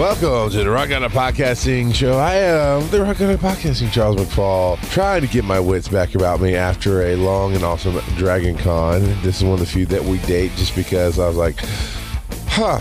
Welcome to the Rock God of Podcasting Show. I am the Rock God of Podcasting Charles McFall, trying to get my wits back about me after a long and awesome Dragon Con. This is one of the few that we date just because I was like, huh,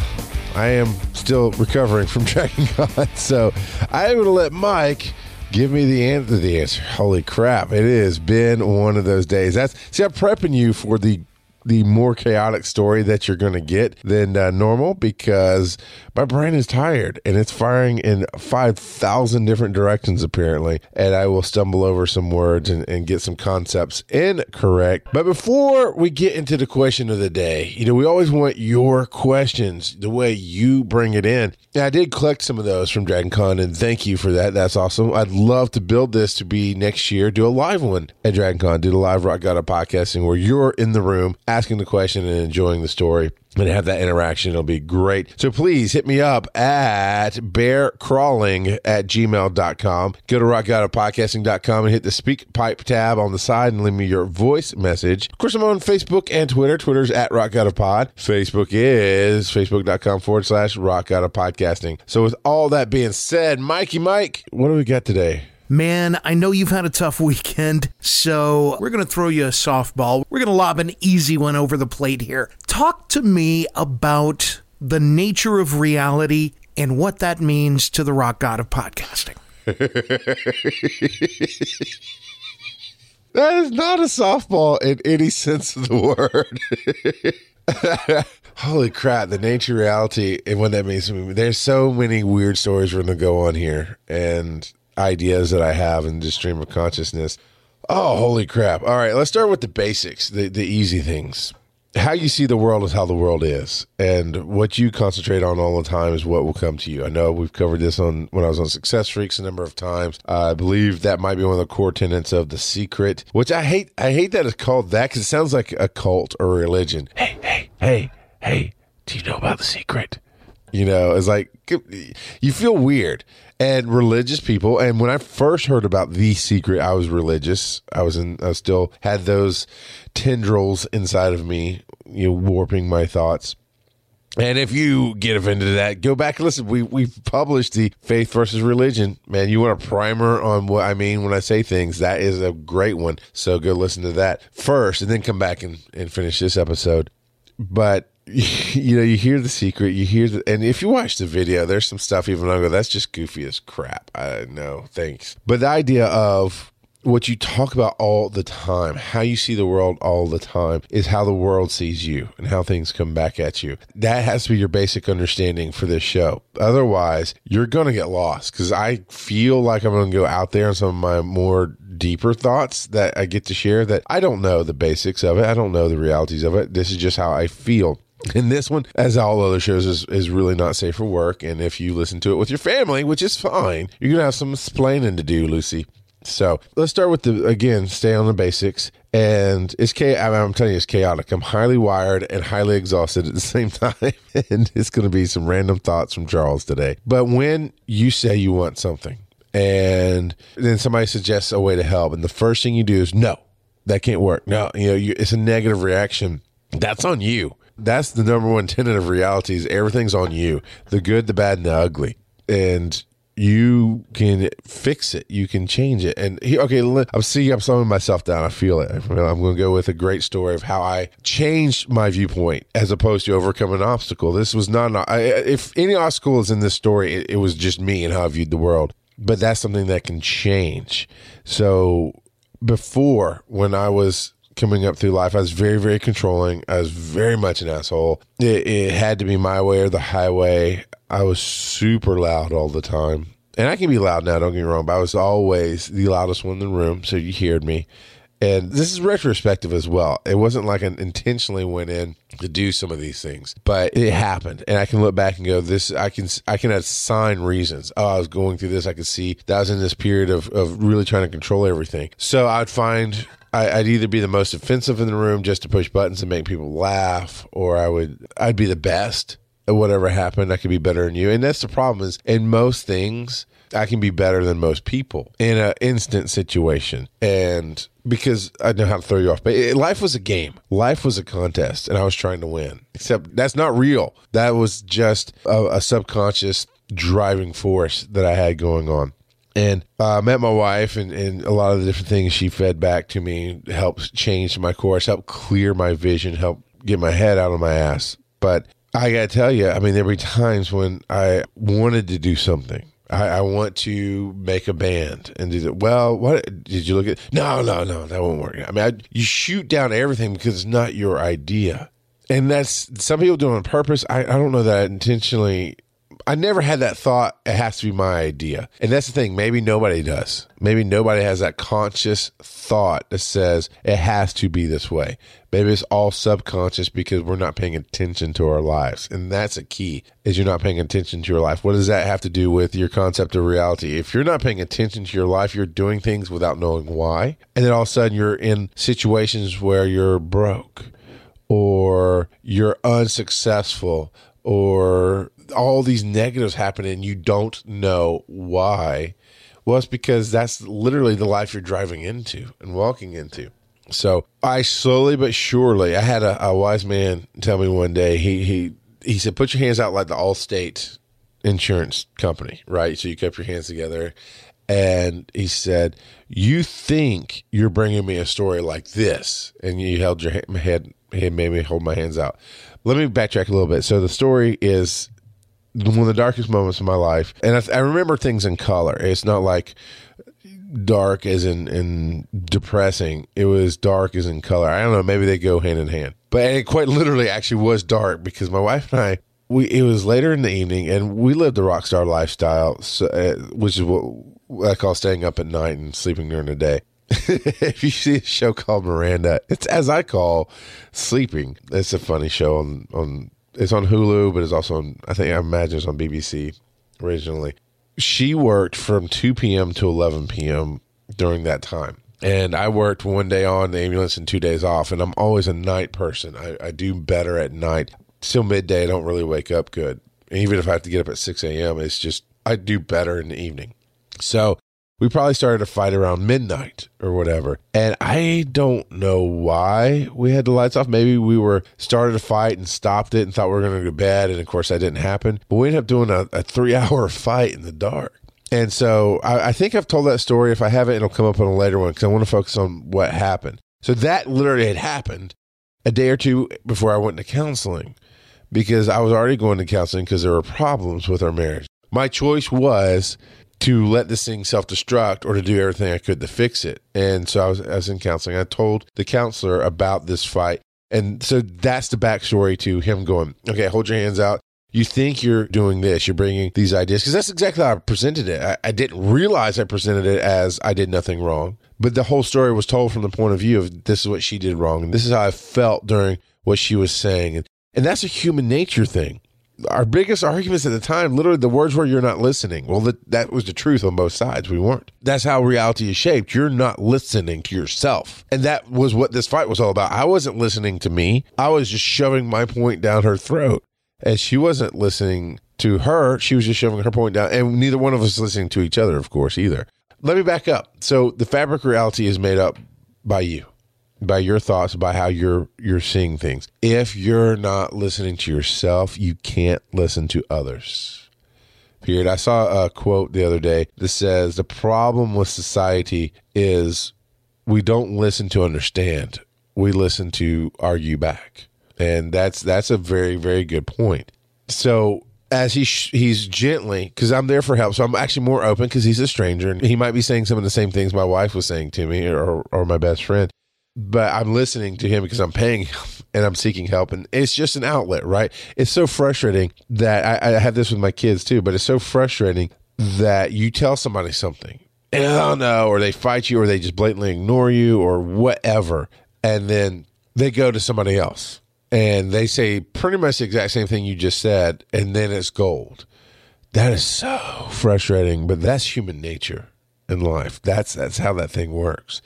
I am still recovering from Dragon Con. So I'm going to let Mike give me the answer. The answer. Holy crap! It has been one of those days. That's see, I'm prepping you for the the more chaotic story that you're going to get than uh, normal because my brain is tired and it's firing in 5,000 different directions apparently. And I will stumble over some words and, and get some concepts incorrect. But before we get into the question of the day, you know, we always want your questions, the way you bring it in. And I did collect some of those from Dragon Con and thank you for that. That's awesome. I'd love to build this to be next year, do a live one at Dragon Con, do the live Rock of podcasting where you're in the room asking the question and enjoying the story and have that interaction. It'll be great. So please hit me up at bearcrawling at gmail.com. Go to rockgodofpodcasting.com and hit the SpeakPipe tab on the side and leave me your voice message. Of course, I'm on Facebook and Twitter. Twitter's at rockgodofpod. Facebook is facebook.com forward slash rockgodofpodcasting. So with all that being said, Mikey Mike, what do we got today? Man, I know you've had a tough weekend, so we're going to throw you a softball. We're going to lob an easy one over the plate here. Talk to me about the nature of reality and what that means to the rock god of podcasting. that is not a softball in any sense of the word. Holy crap, the nature of reality and what that means to me. There's so many weird stories we're to go on here. And ideas that I have in the stream of consciousness. Oh, holy crap. All right, let's start with the basics, the, the easy things. How you see the world is how the world is. And what you concentrate on all the time is what will come to you. I know we've covered this on when I was on Success Freaks a number of times. I believe that might be one of the core tenets of the secret, which I hate. I hate that it's called that because it sounds like a cult or a religion. Hey, hey, hey, hey, do you know about the secret? You know, it's like you feel weird and religious people. And when I first heard about the secret, I was religious. I was in, I still had those tendrils inside of me, you know, warping my thoughts. And if you get offended that, go back and listen. We we published the faith versus religion. Man, you want a primer on what I mean when I say things? That is a great one. So go listen to that first, and then come back and, and finish this episode. But you know, you hear the secret, you hear the, and if you watch the video, there's some stuff even I go, that's just goofy as crap. I know, thanks. But the idea of what you talk about all the time, how you see the world all the time, is how the world sees you and how things come back at you. That has to be your basic understanding for this show. Otherwise, you're going to get lost because I feel like I'm going to go out there on some of my more deeper thoughts that I get to share that I don't know the basics of it. I don't know the realities of it. This is just how I feel. And this one, as all other shows, is, is really not safe for work. And if you listen to it with your family, which is fine, you're going to have some explaining to do, Lucy. So let's start with the, again, stay on the basics. And it's chaotic. I'm telling you, it's chaotic. I'm highly wired and highly exhausted at the same time. and it's going to be some random thoughts from Charles today. But when you say you want something and then somebody suggests a way to help, and the first thing you do is, no, that can't work. No, you know, you, it's a negative reaction. That's on you that's the number one tenet of reality is everything's on you the good the bad and the ugly. And you can fix it. You can change it. And he, okay i'm seeing i'm slowing myself down. I feel it. I'm going to go with a great story of how i changed my viewpoint as opposed to overcome an obstacle. This was not an, I, if any obstacle is in this story it, it was just me and how i viewed the world. But that's something that can change. So before when i was coming up through life. I was very, very controlling. I was very much an asshole. It, it had to be my way or the highway. I was super loud all the time. And I can be loud now, don't get me wrong, but I was always the loudest one in the room. So you heard me. And this is retrospective as well. It wasn't like I intentionally went in to do some of these things, but it happened. And I can look back and go, this, I can, I can assign reasons. Oh, I was going through this. I could see that was in this period of, of really trying to control everything. So I'd find I, would either be the most offensive in the room just to push buttons and make people laugh, or I would I'd be the best at whatever happened. I could be better than you, and that's the problem. Is in most things I can be better than most people in an instant situation, and because I know how to throw you off. But it, life was a game. Life was a contest, and I was trying to win. Except that's not real. That was just a, a subconscious driving force that I had going on. And uh, I met my wife, and, and a lot of the different things she fed back to me helped change my course, helped clear my vision, helped get my head out of my ass. But I got to tell you, I mean, there were times when I wanted to do something. I, I want to make a band and do that. Well, what did you look at? No, no, no, that won't work. I mean, I, you shoot down everything because it's not your idea. And that's some people do it on purpose. I, I don't know that I intentionally I never had that thought, it has to be my idea. And that's the thing, maybe nobody does. Maybe nobody has that conscious thought that says it has to be this way. Maybe it's all subconscious because we're not paying attention to our lives. And that's a key is you're not paying attention to your life. What does that have to do with your concept of reality? If you're not paying attention to your life, you're doing things without knowing why. And then all of a sudden you're in situations where you're broke or you're unsuccessful or all these negatives happen and you don't know why. Well, it's because that's literally the life you're driving into and walking into. So I slowly but surely, I had a, a wise man tell me one day. He he he said, "Put your hands out like the Allstate insurance company, right? So you kept your hands together." And he said, "You think you're bringing me a story like this?" And you held your head. He made me hold my hands out. Let me backtrack a little bit. So the story is one of the darkest moments of my life, and I, I remember things in color. It's not like dark as in, in depressing. It was dark as in color. I don't know. Maybe they go hand in hand, but it quite literally actually was dark because my wife and I. We, it was later in the evening, and we lived the rock star lifestyle, so, uh, which is what I call staying up at night and sleeping during the day. if you see a show called Miranda, it's as I call sleeping. It's a funny show on on it's on Hulu, but it's also on, I think, I imagine it's on BBC originally. She worked from 2 p.m. to 11 p.m. during that time. And I worked one day on the ambulance and two days off. And I'm always a night person. I, I do better at night. Still midday, I don't really wake up good. even if I have to get up at 6 a.m., it's just, I do better in the evening. So we probably started a fight around midnight or whatever. And I don't know why we had the lights off. Maybe we were started a fight and stopped it and thought we were going to go to bed. And of course, that didn't happen. But we ended up doing a, a three hour fight in the dark. And so I, I, think I've told that story. If I haven't, it'll come up on a later one because I want to focus on what happened. So that literally had happened a day or two before I went to counseling because I was already going to counseling because there were problems with our marriage. My choice was to let this thing self destruct or to do everything I could to fix it. And so I was, I was in counseling. I told the counselor about this fight. And so that's the backstory to him going, okay, hold your hands out. You think you're doing this, you're bringing these ideas, because that's exactly how I presented it. I, I didn't realize I presented it as I did nothing wrong, but the whole story was told from the point of view of this is what she did wrong. And this is how I felt during what she was saying. And, and that's a human nature thing our biggest arguments at the time, literally the words were, you're not listening. Well, that, that was the truth on both sides. We weren't. That's how reality is shaped. You're not listening to yourself. And that was what this fight was all about. I wasn't listening to me. I was just shoving my point down her throat. And she wasn't listening to her. She was just shoving her point down. And neither one of us listening to each other, of course, either. Let me back up. So the fabric reality is made up by you by your thoughts by how you're you're seeing things. If you're not listening to yourself, you can't listen to others. Period. I saw a quote the other day that says the problem with society is we don't listen to understand. We listen to argue back. And that's that's a very very good point. So as he sh- he's gently because I'm there for help, so I'm actually more open because he's a stranger and he might be saying some of the same things my wife was saying to me or or my best friend but I'm listening to him because I'm paying him and I'm seeking help. And it's just an outlet, right? It's so frustrating that I, I have this with my kids too, but it's so frustrating that you tell somebody something and I don't know, or they fight you or they just blatantly ignore you or whatever. And then they go to somebody else and they say pretty much the exact same thing you just said. And then it's gold. That is so frustrating, but that's human nature in life. That's, that's how that thing works.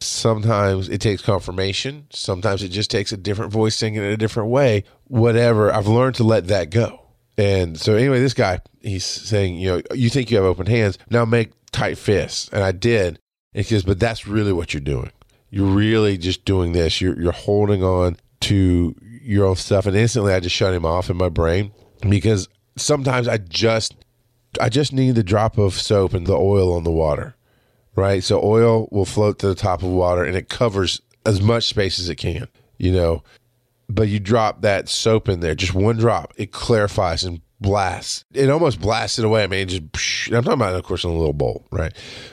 Sometimes it takes confirmation. Sometimes it just takes a different voice singing in a different way. Whatever. I've learned to let that go. And so, anyway, this guy, he's saying, you know, you think you have open hands. Now make tight fists. And I did. And he says, but that's really what you're doing. You're really just doing this. You're, you're holding on to your own stuff. And instantly I just shut him off in my brain because sometimes I just I just need the drop of soap and the oil on the water, right? So oil will float to the top of water and it covers as much space as it can, you know. But you drop that soap in there, just one drop, it clarifies and blasts. It almost blasts it away. I mean, just, I'm talking about, of course, in a little bowl, right?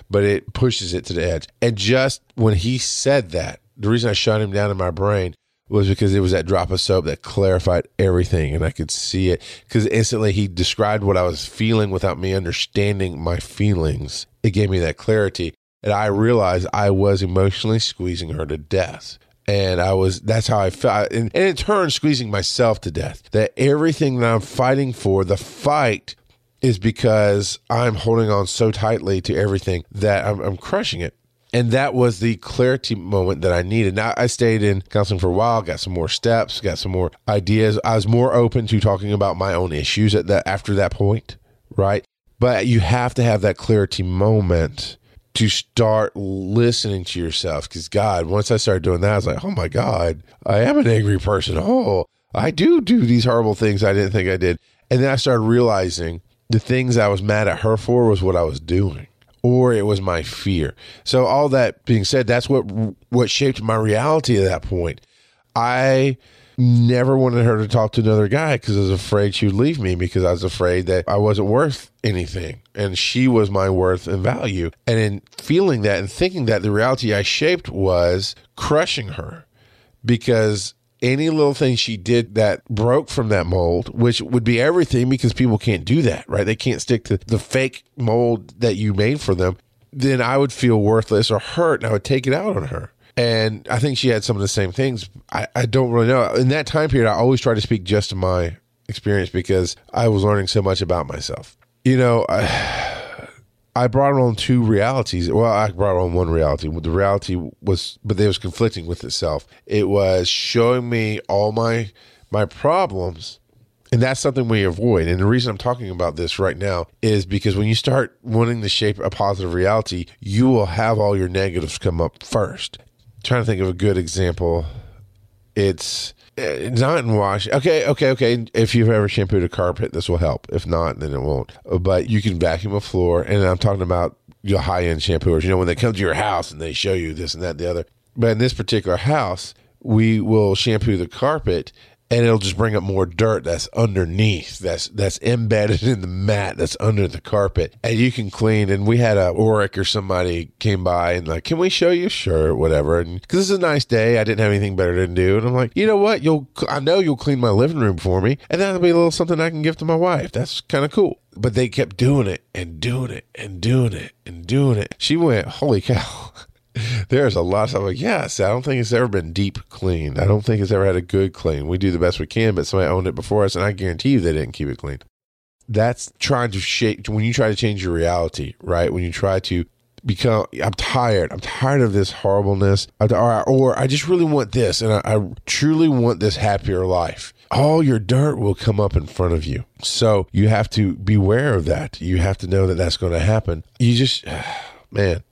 But it pushes it to the edge. And just when he said that, the reason I shut him down in my brain was because it was that drop of soap that clarified everything and I could see it because instantly he described what I was feeling without me understanding my feelings. It gave me that clarity and I realized I was emotionally squeezing her to death. And I was, that's how I felt. And, and in turn, squeezing myself to death. That everything that I'm fighting for, the fight is because I'm holding on so tightly to everything that I'm, I'm crushing it. And that was the clarity moment that I needed. Now, I stayed in counseling for a while, got some more steps, got some more ideas. I was more open to talking about my own issues at that after that point, right? But you have to have that clarity moment to start listening to yourself. Because God, once I started doing that, I was like, oh my God, I am an angry person. Oh, I do do these horrible things I didn't think I did. And then I started realizing the things I was mad at her for was what I was doing, or it was my fear. So all that being said, that's what what shaped my reality at that point. I never wanted her to talk to another guy because I was afraid she would leave me because I was afraid that I wasn't worth anything and she was my worth and value. And in feeling that and thinking that, the reality I shaped was crushing her because any little thing she did that broke from that mold, which would be everything because people can't do that, right? They can't stick to the fake mold that you made for them. Then I would feel worthless or hurt and I would take it out on her. And I think she had some of the same things. I, I don't really know. In that time period, I always try to speak just to my experience because I was learning so much about myself. You know, I, I brought on two realities. Well, I brought on one reality. The reality was, but it was conflicting with itself. It was showing me all my my problems and that's something we avoid. And the reason I'm talking about this right now is because when you start wanting to shape a positive reality, you will have all your negatives come up first trying to think of a good example. It's it's not in wash. Okay, okay, okay. If you've ever shampooed a carpet, this will help. If not, then it won't. But you can vacuum a floor, and I'm talking about your high end shampooers. You know, when they come to your house and they show you this and that, and the other. But in this particular house, we will shampoo the carpet, and it'll just bring up more dirt that's underneath that's that's embedded in the mat that's under the carpet. And you can clean and we had a Oric or somebody came by and like can we show you? Sure whatever. And because it's a nice day I didn't have anything better to do. And I'm like you know what? You'll I know you'll clean my living room for me and that'll be a little something I can give to my wife. That's kind of cool. But they kept doing it and doing it and doing it and doing it. She went holy cow there's a lot of stuff like, yes, I don't think it's ever been deep cleaned. I don't think it's ever had a good clean. We do the best we can, but somebody owned it before us, and I guarantee you they didn't keep it clean. That's trying to shape when you try to change your reality, right? When you try to become, I'm tired. I'm tired of this horribleness, or, or I just really want this, and I, I truly want this happier life all your dirt will come up in front of you. So you have to beware of that. You have to know that that's going to happen. You just, man,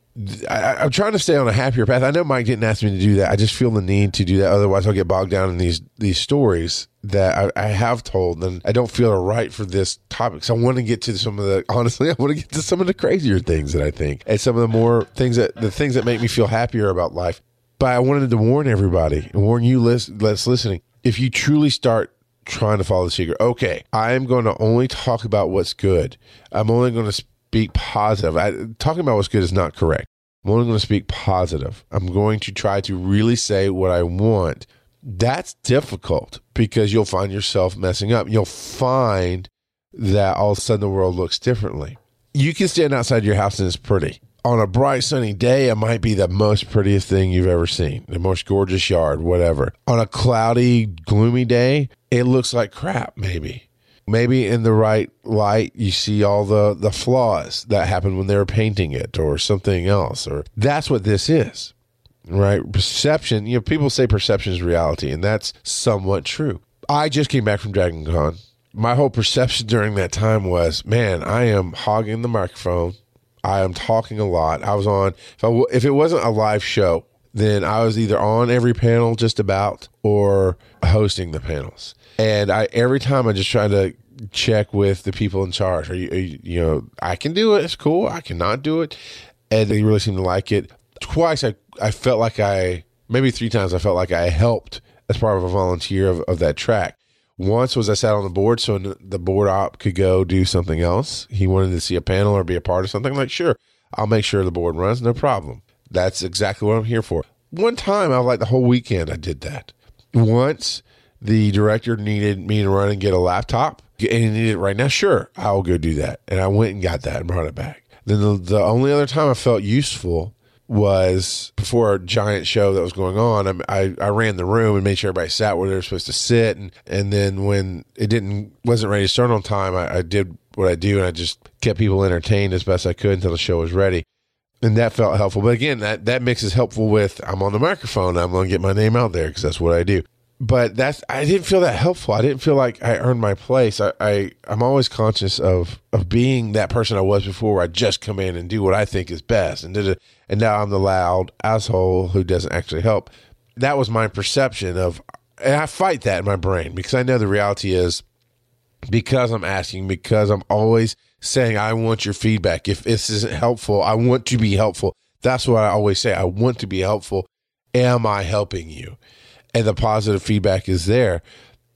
I, am trying to stay on a happier path. I know Mike didn't ask me to do that. I just feel the need to do that. Otherwise, I'll get bogged down in these these stories that I, I have told, and I don't feel right for this topic. So I want to get to some of the honestly, I want to get to some of the crazier things that I think, and some of the more things that the things that make me feel happier about life. But I wanted to warn everybody and warn you, list, that's listening. If you truly start trying to follow the secret, okay, I am going to only talk about what's good. I'm only going to speak positive. I, talking about what's good is not correct. I'm only going to speak positive. I'm going to try to really say what I want. That's difficult because you'll find yourself messing up. You'll find that all of a sudden the world looks differently. You can stand outside your house and it's pretty. On a bright sunny day, it might be the most prettiest thing you've ever seen, the most gorgeous yard, whatever. On a cloudy, gloomy day, it looks like crap, maybe maybe in the right light you see all the the flaws that happened when they were painting it or something else or that's what this is right? Perception you know people say perception is reality and that's somewhat true. I just came back from dragon con. My whole perception during that time was man i am hogging the microphone. I am talking a lot. I was on if, I, if it wasn't a live show then i was either on every panel just about or hosting the panels and I every time I just try to check with the people in charge. Are you, are you, you know, I can do it. It's cool. I cannot do it. And they really seem to like it. Twice I, I felt like I, maybe three times I felt like I helped as part of a volunteer of, of that track. Once was I sat on the board so the board op could go do something else. He wanted to see a panel or be a part of something. I'm like, sure, I'll make sure the board runs, no problem. That's exactly what I'm here for. One time, I was like the whole weekend, I did that. Once the director needed me to run and get a laptop and he needed it right now, sure, I'll go do that. And I went and got that and brought it back. Then the, the only other time I felt useful was before a giant show that was going on. I, I, ran the room and made sure everybody sat where they were supposed to sit, and and then when it didn't wasn't ready to start on time, I, I did what I do, and I just kept people entertained as best I could until the show was ready, and that felt helpful. But again, that that mix is helpful with I'm on the microphone, I'm going to get my name out there because that's what I do but that's I didn't feel that helpful. I didn't feel like I earned my place. I, I I'm always conscious of of being that person I was before. Where I just come in and do what I think is best, and did it, and now I'm the loud asshole who doesn't actually help. That was my perception of, and I fight that in my brain because I know the reality is because I'm asking, because I'm always saying I want your feedback. If this isn't helpful, I want to be helpful. That's what I always say. I want to be helpful. Am I helping you? And the positive feedback is there,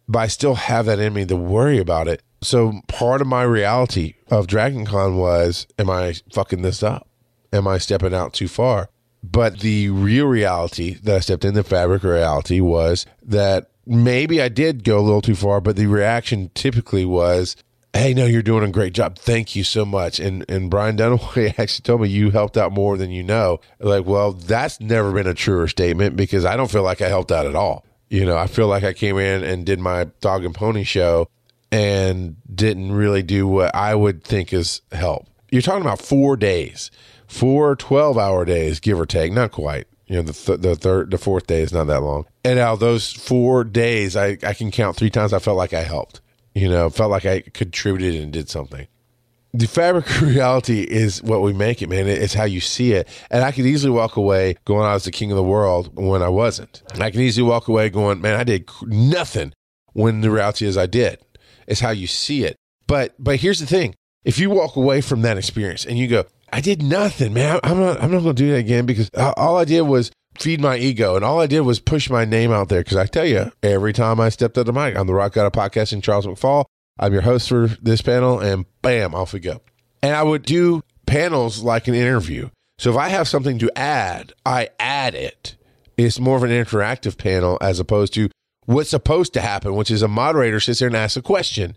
but I still have that in me to worry about it. So part of my reality of Dragon Con was, am I fucking this up? Am I stepping out too far? But the real reality that I stepped in, the fabric reality was that maybe I did go a little too far, but the reaction typically was, Hey, no, you're doing a great job. Thank you so much. And and Brian Dunaway actually told me you helped out more than you know. Like, well, that's never been a truer statement because I don't feel like I helped out at all. You know, I feel like I came in and did my dog and pony show and didn't really do what I would think is help. You're talking about four days, four 12 hour days, give or take, not quite. You know, the, th- the third, the fourth day is not that long. And out those four days, I, I can count three times I felt like I helped you know, felt like I contributed and did something. The fabric of reality is what we make it, man. It's how you see it. And I could easily walk away going, oh, I was the king of the world when I wasn't. I can easily walk away going, man, I did nothing when the reality is I did. It's how you see it. But but here's the thing. If you walk away from that experience and you go, I did nothing, man. I'm not I'm not going to do that again because uh, all I did was feed my ego. And all I did was push my name out there because I tell you, every time I stepped at the mic, I'm the Rock God of Podcasting, Charles McFall. I'm your host for this panel, and bam, off we go. And I would do panels like an interview. So if I have something to add, I add it. It's more of an interactive panel as opposed to what's supposed to happen, which is a moderator sits there and asks a question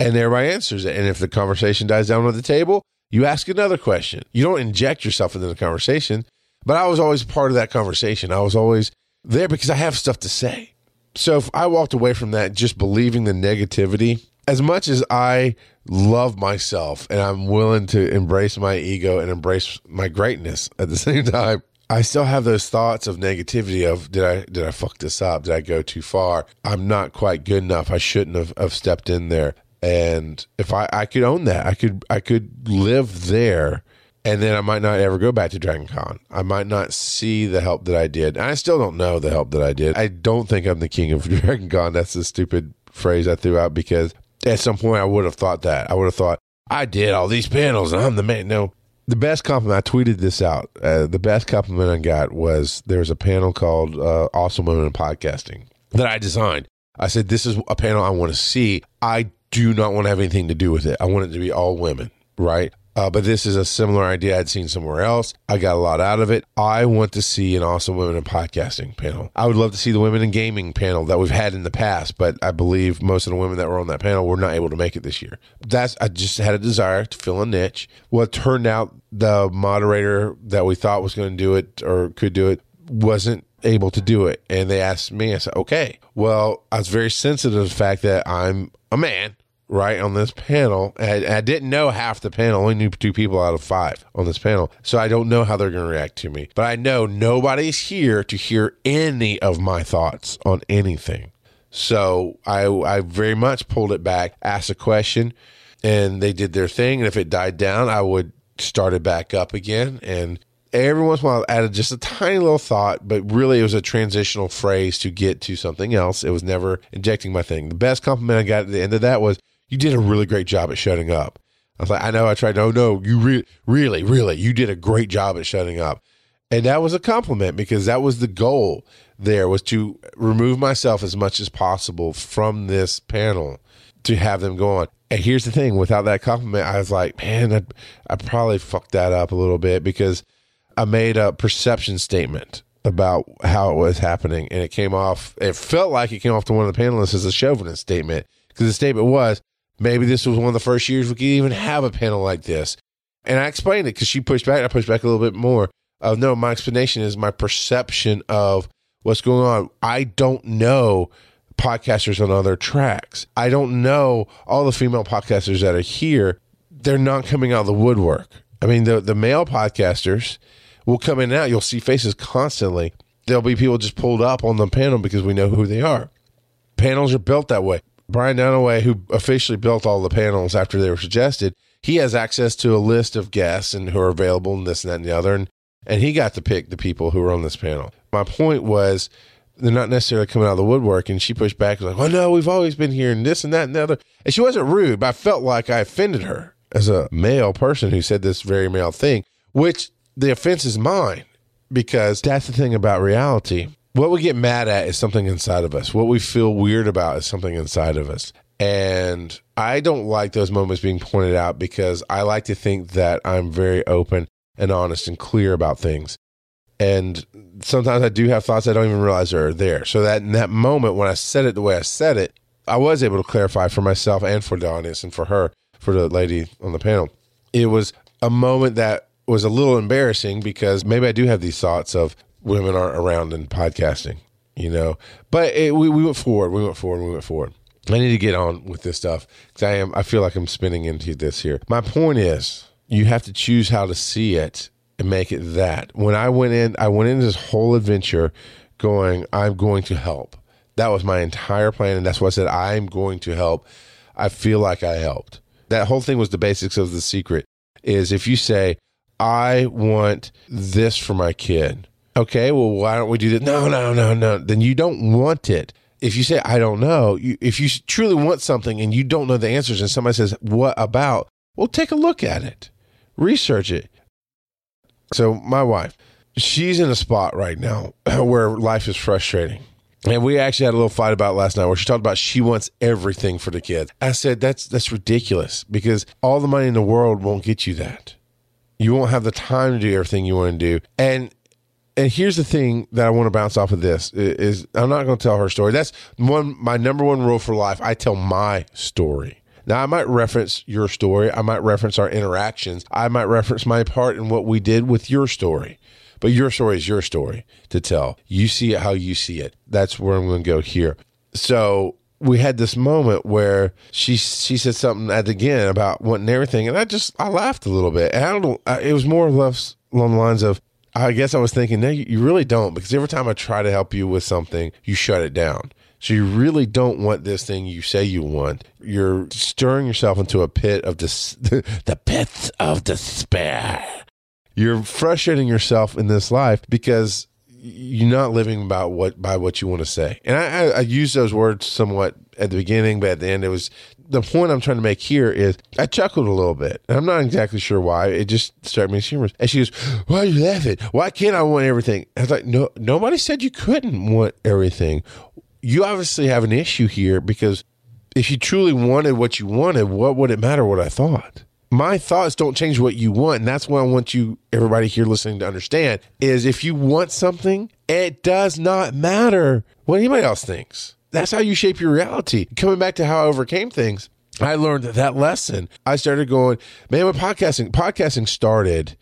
and everybody answers it. And if the conversation dies down at the table, you ask another question. You don't inject yourself into the conversation. But I was always part of that conversation. I was always there because I have stuff to say. So if I walked away from that just believing the negativity, as much as I love myself and I'm willing to embrace my ego and embrace my greatness at the same time, I still have those thoughts of negativity of did I did I fuck this up? Did I go too far? I'm not quite good enough. I shouldn't have, have stepped in there. And if I, I could own that, I could I could live there and then I might not ever go back to Dragon Con. I might not see the help that I did. And I still don't know the help that I did. I don't think I'm the king of Dragon Con. That's a stupid phrase I threw out because at some point I would have thought that. I would have thought, I did all these panels and I'm the man. No, the best compliment, I tweeted this out. Uh, the best compliment I got was there was a panel called uh, Awesome Women in Podcasting that I designed. I said, This is a panel I want to see. I do not want to have anything to do with it. I want it to be all women, right? Uh, but this is a similar idea I'd seen somewhere else. I got a lot out of it. I want to see an awesome women in podcasting panel. I would love to see the women in gaming panel that we've had in the past, but I believe most of the women that were on that panel were not able to make it this year. That's I just had a desire to fill a niche. Well, it turned out the moderator that we thought was going to do it or could do it wasn't able to do it. And they asked me, I said, okay. Well, I was very sensitive to the fact that I'm a man right on this panel. And I didn't know half the panel. Only knew two people out of five on this panel. So I don't know how they're going to react to me. But I know nobody's here to hear any of my thoughts on anything. So I I very much pulled it back asked a question and they did their thing. And if it died down I would start it back up again. And every once in a while I added just a tiny little thought, but really it was a transitional phrase to get to something else. It was never injecting my thing. The best compliment I got at the end of that was you did a really great job at shutting up. I was like, I know I tried. No, no, you re- really, really, you did a great job at shutting up. And that was a compliment because that was the goal there was to remove myself as much as possible from this panel to have them go on. And here's the thing without that compliment, I was like, man, I, I probably fucked that up a little bit because I made a perception statement about how it was happening. And it came off, it felt like it came off to one of the panelists as a chauvinist statement because the statement was, maybe this was one of the first years we could even have a panel like this. And I explained it because she pushed back. I pushed back a little bit more. Of no, my explanation is my perception of what's going on. I don't know podcasters on other tracks. I don't know all the female podcasters that are here. They're not coming out of the woodwork. I mean, the the male podcasters will come in and out. You'll see faces constantly. There'll be people just pulled up on the panel because we know who they are. Panels are built that way. Brian Dunaway, who officially built all the panels after they were suggested, he has access to a list of guests and who are available and this and that and the other. And, and he got to pick the people who were on this panel. My point was they're not necessarily coming out of the woodwork. And she pushed back, like, well, no, we've always been here and this and that and the other. And she wasn't rude, but I felt like I offended her as a male person who said this very male thing, which the offense is mine because that's the thing about reality. What we get mad at is something inside of us. What we feel weird about is something inside of us. And I don't like those moments being pointed out because I like to think that I'm very open and honest and clear about things. And sometimes I do have thoughts I don't even realize are there. So that in that moment when I said it the way I said it, I was able to clarify for myself and for the audience and for her, for the lady on the panel. It was a moment that was a little embarrassing because maybe I do have these thoughts of women aren't around in podcasting, you know. But it, we we went forward, we went forward, we went forward. I need to get on with this stuff because I am. I feel like I'm spinning into this here. My point is, you have to choose how to see it and make it that. When I went in, I went into this whole adventure going, I'm going to help. That was my entire plan. And that's why I said, I'm going to help. I feel like I helped. That whole thing was the basics of the secret is if you say, I want this for my kid. Okay, well, why don't we do that? No, no, no, no. Then you don't want it. If you say, I don't know, you, if you truly want something and you don't know the answers and somebody says, What about? Well, take a look at it, research it. So, my wife, she's in a spot right now where life is frustrating. And we actually had a little fight about last night where she talked about she wants everything for the kids. I said that's that's ridiculous because all the money in the world won't get you that. You won't have the time to do everything you want to do. And and here's the thing that I want to bounce off of this is I'm not going to tell her story. That's one my number one rule for life. I tell my story. Now I might reference your story. I might reference our interactions. I might reference my part in what we did with your story. But your story is your story to tell. You see it how you see it. That's where I'm going to go here. So we had this moment where she she said something at again about wanting everything, and I just I laughed a little bit. And I don't. It was more or less along the lines of I guess I was thinking, no, you, really don't, because every time I try to help you with something, you shut it down. So you really don't want this thing you say you want. You're stirring yourself into a pit of this, the pit of despair. You're frustrating yourself in this life because you're not living about what by what you want to say. And I, I, I use those words somewhat at the beginning, but at the end, it was the point I'm trying to make here is I chuckled a little bit. And I'm not exactly sure why. It just started me as humorous. And she goes, Why are you laughing? Why can't I want everything? I was like, No, nobody said you couldn't want everything. You obviously have an issue here because if you truly wanted what you wanted, what would it matter what I thought? My thoughts don't change what you want. And that's what I want you, everybody here listening, to understand is if you want something, it does not matter what anybody else thinks that's how you shape your reality. Coming back to how I overcame things, I learned that lesson. I started going, man, with podcasting, podcasting started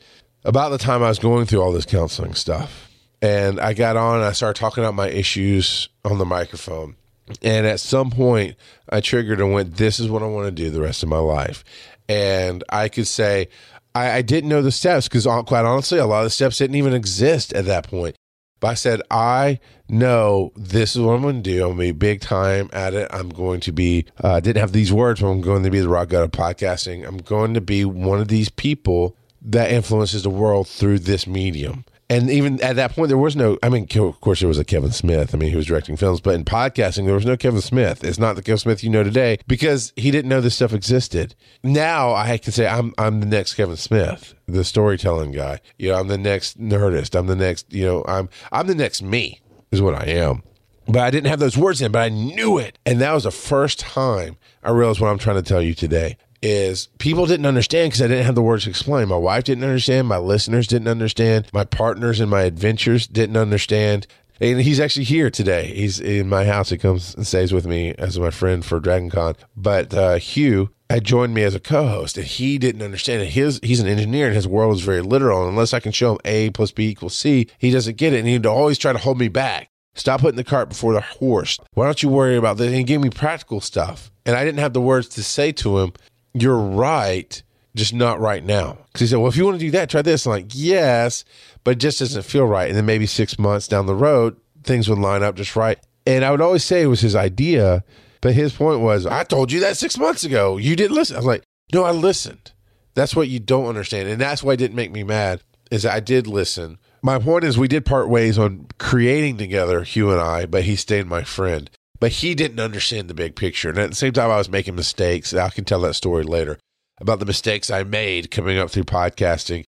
about the time I was going through all this counseling stuff. And I got on and I started talking about my issues on the microphone. And at some point, I triggered and went, This is what I want to do the rest of my life. And I could say, I, I didn't know the steps because, uh, quite honestly, a lot of the steps didn't even exist at that point. But I said, I know this is what I'm going to do. I'm going to be big time at it. I'm going to be, uh, I didn't have these words, but I'm going to be the rock god of podcasting. I'm going to be one of these people that influences the world through this medium. And even at that point, there was no, I mean, of course, there was a Kevin Smith. I mean, he was directing films, but in podcasting, there was no Kevin Smith. It's not the Kevin Smith you know today because he didn't know this stuff existed. Now I can say I'm, I'm the next Kevin Smith, the storytelling guy. You know, I'm the next Nerdist. I'm the next, you know, I'm, I'm the next me is what I am. But I didn't have those words in, but I knew it. And that was the first time I realized what I'm trying to tell you today is people didn't understand because I didn't have the words to explain. My wife didn't understand. My listeners didn't understand. My partners in my adventures didn't understand. And he's actually here today. He's in my house. He comes and stays with me as my friend for Dragon Con. But uh, Hugh had joined me as a co-host, and he didn't understand it. His he's an engineer, and his world is very literal. And unless I can show him A plus B equals C, he doesn't get it, and he'd always try to hold me back. Stop putting the cart before the horse. Why don't you worry about this? And he gave me practical stuff, and I didn't have the words to say to him you're right, just not right now. Because he said, well, if you want to do that, try this. I'm like, yes, but it just doesn't feel right. And then maybe six months down the road, things would line up just right. And I would always say it was his idea, but his point was, I told you that six months ago. You didn't listen. I was like, no, I listened. That's what you don't understand. And that's why it didn't make me mad, is I did listen. My point is, we did part ways on creating together, Hugh and I, but he stayed my friend but he didn't understand the big picture. And at the same time, I was making mistakes. I can tell that story later about the mistakes I made coming up through podcasting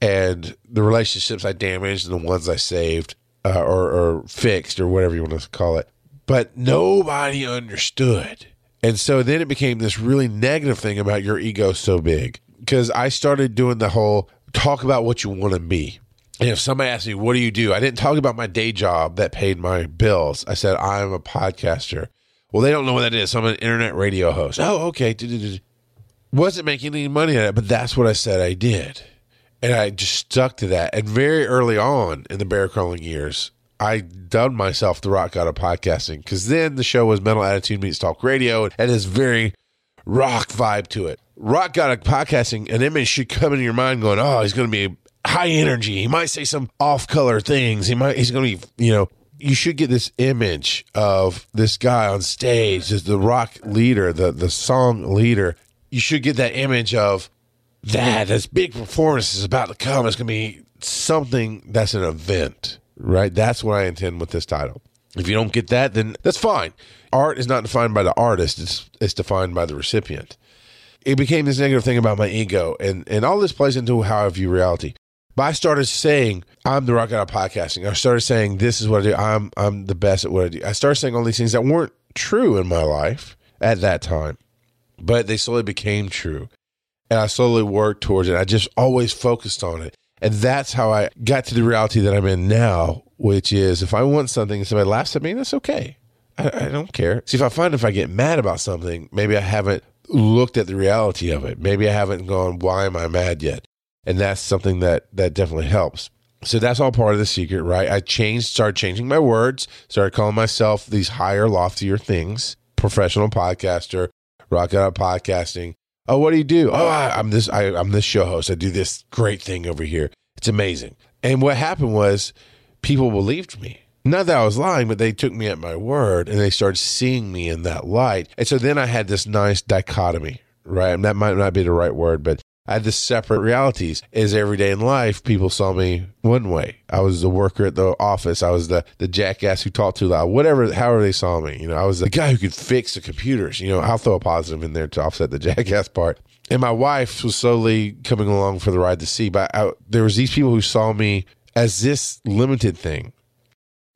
and the relationships I damaged and the ones I saved uh, or, or fixed or whatever you want to call it. But nobody understood. And so then it became this really negative thing about your ego so big because I started doing the whole talk about what you want to be. If somebody asked me, what do you do? I didn't talk about my day job that paid my bills. I said, I'm a podcaster. Well, they don't know what that is. So I'm an internet radio host. Oh, okay. Wasn't making any money at it, but that's what I said I did. And I just stuck to that. And very early on in the bear crawling years, I dubbed myself the rock god of podcasting because then the show was Metal Attitude Meets Talk Radio and has very rock vibe to it. Rock god of podcasting, an image should come into your mind going, oh, he's going to be high energy. He might say some off color things. He might, he's going to be, you know, you should get this image of this guy on stage as the rock leader, the, the song leader. You should get that image of that. This big performance is about to come. It's going to be something that's an event, right? That's what I intend with this title. If you don't get that, then that's fine. Art is not defined by the artist, it's, it's defined by the recipient. It became this negative thing about my ego, and, and all this plays into how I view reality. But I started saying, I'm the rock god of podcasting. I started saying, this is what I do. I'm, I'm the best at what I do. I started saying all these things that weren't true in my life at that time, but they slowly became true. And I slowly worked towards it. I just always focused on it. And that's how I got to the reality that I'm in now, which is if I want something and somebody laughs at me, that's okay. I, I don't care. See, if I find if I get mad about something, maybe I haven't looked at the reality of it. Maybe I haven't gone, why am I mad yet? And that's something that that definitely helps. So that's all part of the secret right? I changed started changing my words started calling myself these higher loftier things. Professional podcaster rock out podcasting. Oh what do you do? Oh I, am this I, i'm this show host. I do this great thing over here. It's amazing. And what happened was people believed me. Not that I was lying, but they took me at my word and they started seeing me in that light. And so then I had this nice dichotomy, right? And that might not be the right word, but I had the separate realities. Is every day in life, people saw me one way. I was the worker at the office. I was the, the jackass who talked too loud. Whatever, however they saw me. You know, I was the guy who could fix the computers. You know, I'll throw a positive in there to offset the jackass part. And my wife was slowly coming along for the ride to see. But I, there was these people who saw me as this limited thing,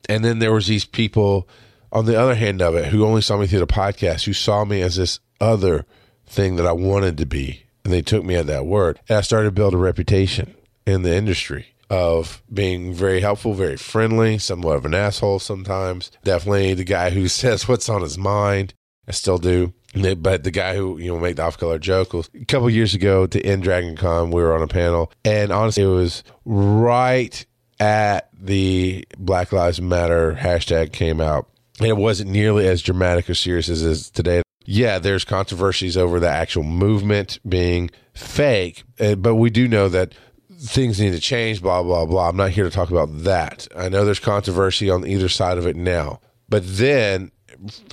and then there was these people on the other hand of it who only saw me through the podcast, who saw me as this other thing that I wanted to be and they took me at that word. And I started to build a reputation in the industry of being very helpful, very friendly, somewhat of an asshole sometimes. Definitely the guy who says what's on his mind. I still do. But the guy who, you know, make the off color joke was a couple years ago to end Dragon Con, we were on a panel. And honestly, it was right at the Black Lives Matter hashtag came out. And it wasn't nearly as dramatic or serious as it is today yeah, there's controversies over the actual movement being fake, uh, but we do know that things need to change, blah, blah, blah. I'm not here to talk about that. I know there's controversy on either side of it now, but then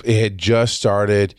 it had just started.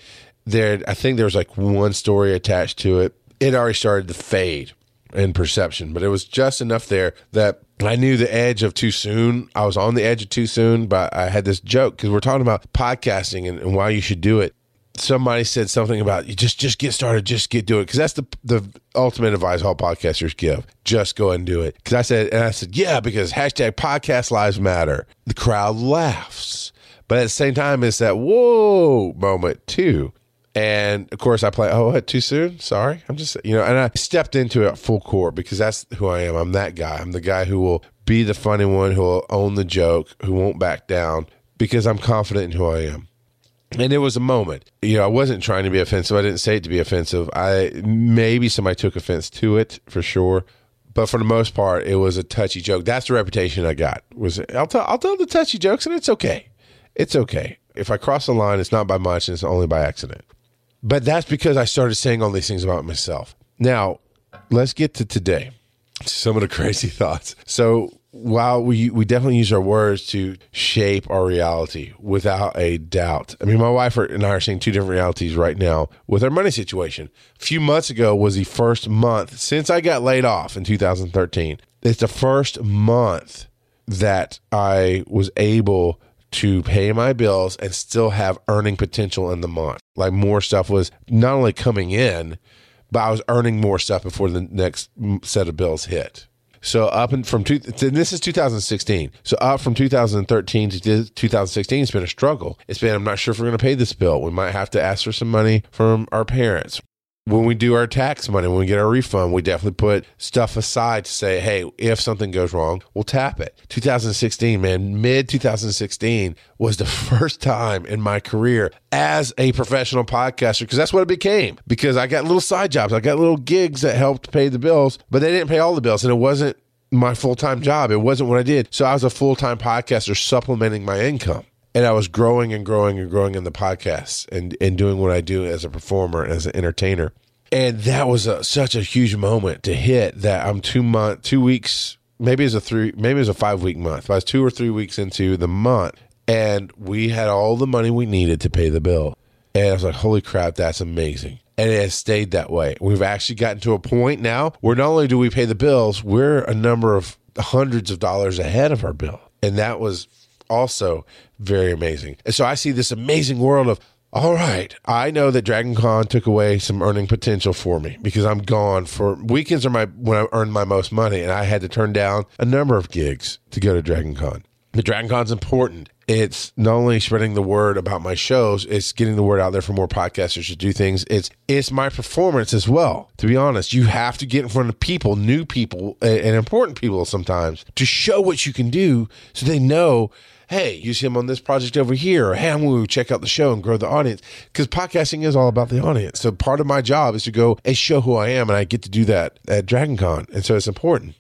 There, I think there was like one story attached to it. It already started to fade. in perception, but it was just enough there that I knew the edge of too soon. I was on the edge of too soon, but I had this joke because we're talking about podcasting and, and why you should do it somebody said something about you just just get started, just get do it because that's the the ultimate advice all podcasters give. Just go and do it. Because I said and I said yeah because hashtag podcast lives matter. The crowd laughs, but at the same time it's that whoa moment too. And of course, I play. Oh, what? Too soon? Sorry. I'm just, you know. And I stepped into it full court because that's who I am. I'm that guy. I'm the guy who will be the funny one, who will own the joke, who won't back down because I'm confident in who I am and it was a moment. You know, I wasn't trying to be offensive. I didn't say it to be offensive. I maybe somebody took offense to it for sure, but for the most part, it was a touchy joke. That's the reputation I got. Was I'll tell I'll tell the touchy jokes, and it's okay. It's okay. If I cross the line, it's not by much, and it's only by accident. But that's because I started saying all these things about myself. Now, let's get to today. Some of the crazy thoughts. So while we we definitely use our words to shape our reality without a doubt. I mean, my wife and I are seeing two different realities right now with our money situation. A few months ago was the first month since I got laid off in 2013. It's the first month that I was able to pay my bills and still have earning potential in the month. Like more stuff was not only coming in, but I was earning more stuff before the next set of bills hit. So up and from two, this is 2016. So up from 2013 to 2016, it's been a struggle. It's been I'm not sure if we're going to pay this bill. We might have to ask for some money from our parents when we do our tax money, when we get our refund, we definitely put stuff aside to say, hey, if something goes wrong, we'll tap it. 2016, man, mid 2016 was the first time in my career as a professional podcaster, because that's what it became. Because I got little side jobs, I got little gigs that helped pay the bills, but they didn't pay all the bills. And it wasn't my full time job, it wasn't what I did. So I was a full time podcaster supplementing my income and I was growing and growing and growing in the podcast and, and doing what I do as a performer as an entertainer. And that was a, such a huge moment to hit that I'm two month, two weeks, maybe it's a three, maybe it's a five week month. But I was two or three weeks into the month and we had all the money we needed to pay the bill. And I was like, holy crap, that's amazing. And it has stayed that way. We've actually gotten to a point now where not only do we pay the bills, we're a number of hundreds of dollars ahead of our bill. And that was also very amazing. And so I see this amazing world of, all right, I know that Dragon Con took away some earning potential for me because I'm gone for weekends are my when I earn my most money, and I had to turn down a number of gigs to go to Dragon Con. The Dragon Con's important. It's not only spreading the word about my shows, it's getting the word out there for more podcasters to do things. It's it's my performance as well. To be honest, you have to get in front of people, new people, and important people sometimes to show what you can do so they know hey, use him on this project over here, or hey, I'm going to check out the show and grow the audience. Because podcasting is all about the audience. So part of my job is to go and show who I am, and I get to do that at Dragon Con. And so it's important.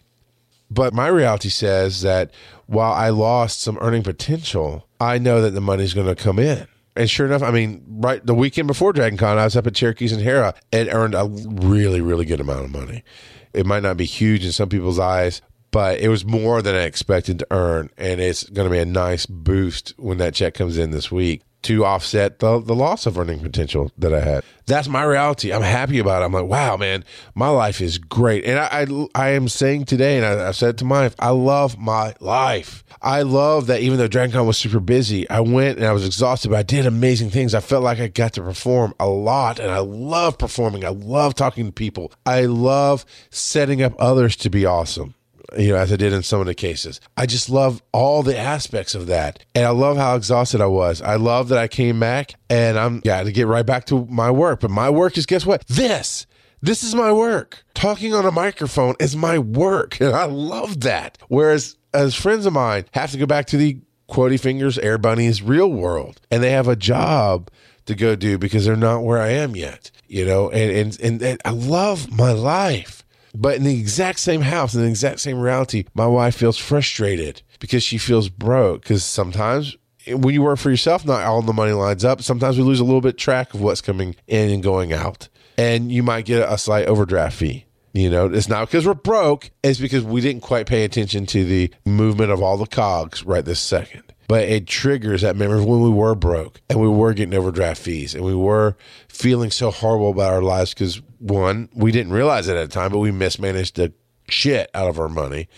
But my reality says that while I lost some earning potential, I know that the money's going to come in. And sure enough, I mean, right the weekend before Dragon Con, I was up at Cherokees and Harrah and earned a really, really good amount of money. It might not be huge in some people's eyes, but it was more than I expected to earn. And it's going to be a nice boost when that check comes in this week to offset the, the loss of earning potential that I had. That's my reality. I'm happy about it. I'm like, wow, man, my life is great. And I, I, I am saying today, and I, I said to my wife, I love my life. I love that even though DragonCon was super busy, I went and I was exhausted, but I did amazing things. I felt like I got to perform a lot, and I love performing. I love talking to people. I love setting up others to be awesome you know, as I did in some of the cases. I just love all the aspects of that. And I love how exhausted I was. I love that I came back and I'm, yeah, to get right back to my work. But my work is, guess what? This. This is my work. Talking on a microphone is my work. And I love that. Whereas, as friends of mine have to go back to the Quody Fingers Air Bunnies real world and they have a job to go do because they're not where I am yet, you know, and, and, and, and I love my life. But in the exact same house, in the exact same reality, my wife feels frustrated because she feels broke. Because sometimes when you work for yourself, not all the money lines up. Sometimes we lose a little bit track of what's coming in and going out. And you might get a slight overdraft fee. You know, it's not because we're broke, it's because we didn't quite pay attention to the movement of all the cogs right this second. But it triggers that memory when we were broke and we were getting overdraft fees and we were feeling so horrible about our lives because one, we didn't realize it at the time, but we mismanaged the shit out of our money.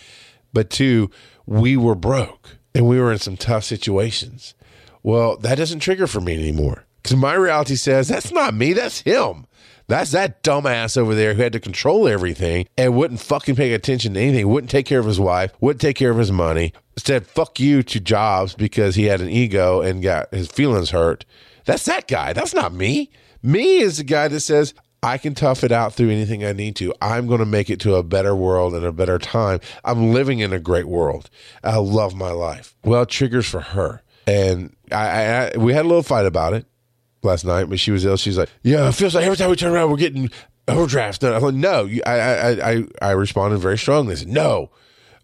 But two, we were broke and we were in some tough situations. Well, that doesn't trigger for me anymore because my reality says that's not me, that's him. That's that dumbass over there who had to control everything and wouldn't fucking pay attention to anything, wouldn't take care of his wife, wouldn't take care of his money, said fuck you to Jobs because he had an ego and got his feelings hurt. That's that guy. That's not me. Me is the guy that says, I can tough it out through anything I need to. I'm going to make it to a better world and a better time. I'm living in a great world. I love my life. Well, triggers for her. And I, I, I we had a little fight about it last night when she was ill. She's like, "Yeah, it feels like every time we turn around, we're getting overdrafts done." I'm like, "No." I I I I responded very strongly. I said, "No,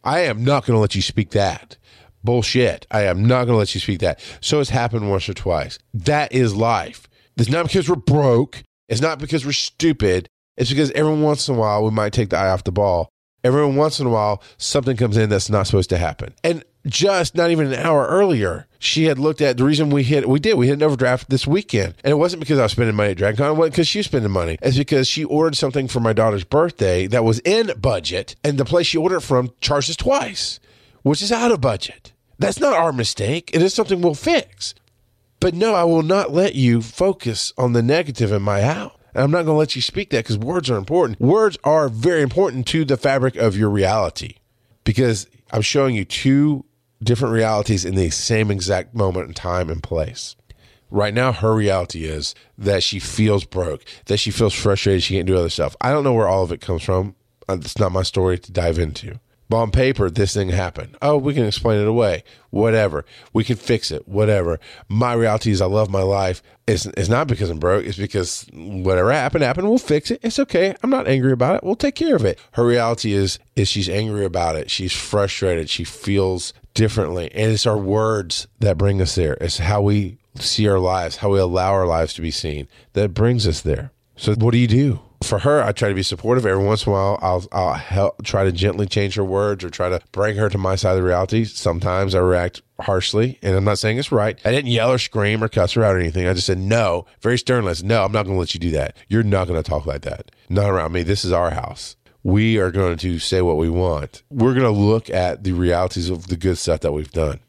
I am not going to let you speak that." Bullshit. I am not going to let you speak that. So it's happened once or twice. That is life. It's not because we're broke. It's not because we're stupid. It's because every once in a while we might take the eye off the ball. Every once in a while something comes in that's not supposed to happen. And just not even an hour earlier, she had looked at the reason we hit, we did, we hit an overdraft this weekend. And it wasn't because I was spending money at DragonCon, it wasn't because she was spending money. It's because she ordered something for my daughter's birthday that was in budget, and the place she ordered from charged us twice, which is out of budget. That's not our mistake. It is something we'll fix. But no, I will not let you focus on the negative in my house. And I'm not going to let you speak that because words are important. Words are very important to the fabric of your reality because I'm showing you two different realities in the same exact moment in time and place. Right now, her reality is that she feels broke, that she feels frustrated, she can't do other stuff. I don't know where all of it comes from. Uh, It's not my story to dive into. But on paper, this thing happened. Oh, we can explain it away. Whatever. We can fix it. Whatever. My reality is I love my life. It's, it's not because I'm broke. It's because whatever happened, happened. We'll fix it. It's okay. I'm not angry about it. We'll take care of it. Her reality is, is she's angry about it. She's frustrated. She feels differently. And it's our words that bring us there. It's how we see our lives, how we allow our lives to be seen that brings us there. So what do you do? For her, I try to be supportive. Every once in a while, I'll I'll help try to gently change her words or try to bring her to my side of the reality. Sometimes I react harshly, and I'm not saying it's right. I didn't yell or scream or cuss her out or anything. I just said no, very sternly. No, I'm not going to let you do that. You're not going to talk like that. Not around me. This is our house. We are going to say what we want. We're going to look at the realities of the good stuff that we've done.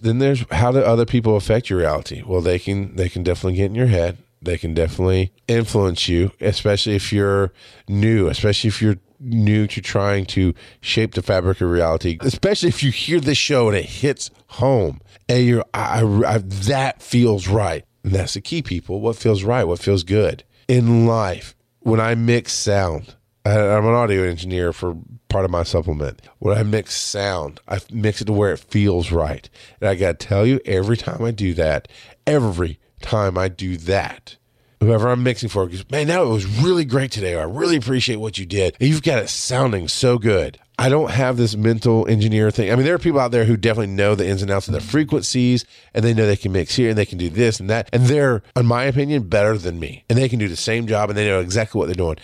Then there's how do other people affect your reality? Well, they can they can definitely get in your head they can definitely influence you, especially if you're new, especially if you're new to trying to shape the fabric of reality, especially if you hear this show and it hits home and you're, I, I, that feels right. And that's the key, people. What feels right? What feels good in life? When I mix sound, I, I'm an audio engineer for part of my supplement. When I mix sound, I mix it to where it feels right. And I got to tell you, every time I do that, every time I do that, whoever I'm mixing for goes, man, that was really great today. I really appreciate what you did. And you've got it sounding so good. I don't have this mental engineer thing. I mean, there are people out there who definitely know the ins and outs of the frequencies and they know they can mix here and they can do this and that. And they're, in my opinion, better than me. And they can do the same job and they know exactly what they're doing.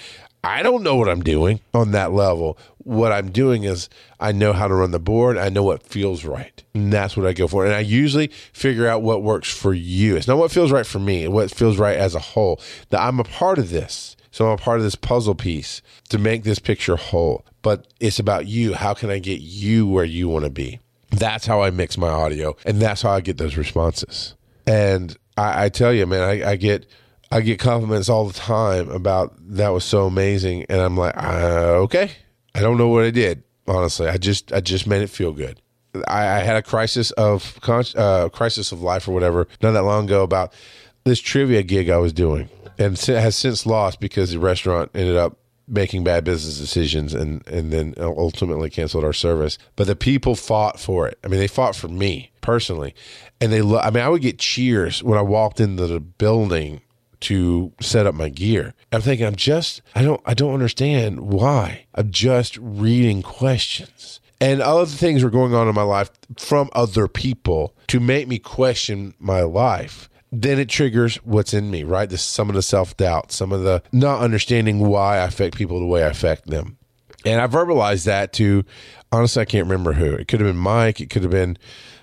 I don't know what I'm doing on that level. What I'm doing is I know how to run the board. I know what feels right. And that's what I go for. And I usually figure out what works for you. It's not what feels right for me, what feels right as a whole. That I'm a part of this. So I'm a part of this puzzle piece to make this picture whole. But it's about you. How can I get you where you want to be? That's how I mix my audio. And that's how I get those responses. And I, I tell you, man, I, I get I get compliments all the time about that was so amazing, and I'm like, uh, okay, I don't know what I did. Honestly, I just I just made it feel good. I, I had a crisis of con- uh, crisis of life or whatever not that long ago about this trivia gig I was doing, and has since lost because the restaurant ended up making bad business decisions and and then ultimately canceled our service. But the people fought for it. I mean, they fought for me personally, and they. Lo- I mean, I would get cheers when I walked into the building to set up my gear. I'm thinking I'm just I don't I don't understand why. I'm just reading questions. And other things were going on in my life from other people to make me question my life. Then it triggers what's in me, right? This some of the self-doubt, some of the not understanding why I affect people the way I affect them. And I verbalized that to honestly I can't remember who. It could have been Mike, it could have been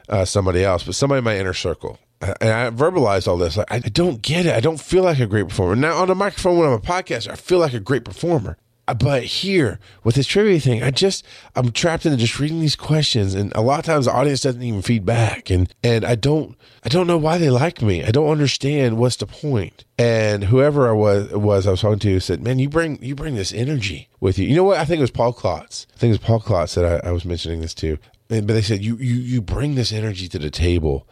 uh, somebody else, but somebody in my inner circle. And I verbalized all this. Like, I don't get it. I don't feel like a great performer. Now, on the microphone when I'm a podcaster, I feel like a great performer. Uh, But here, with this trivia thing, I just, I'm trapped into just reading these questions. And a lot of times the audience doesn't even feed back. And, and I don't, I don't know why they like me. I don't understand what's the point. And whoever I was, was I was talking to said, man, you bring, you bring this energy with you. You know what? I think it was Paul Klotz. I think it was Paul Klotz that I, I was mentioning this to. And, but they said, you, you, you bring this energy to the table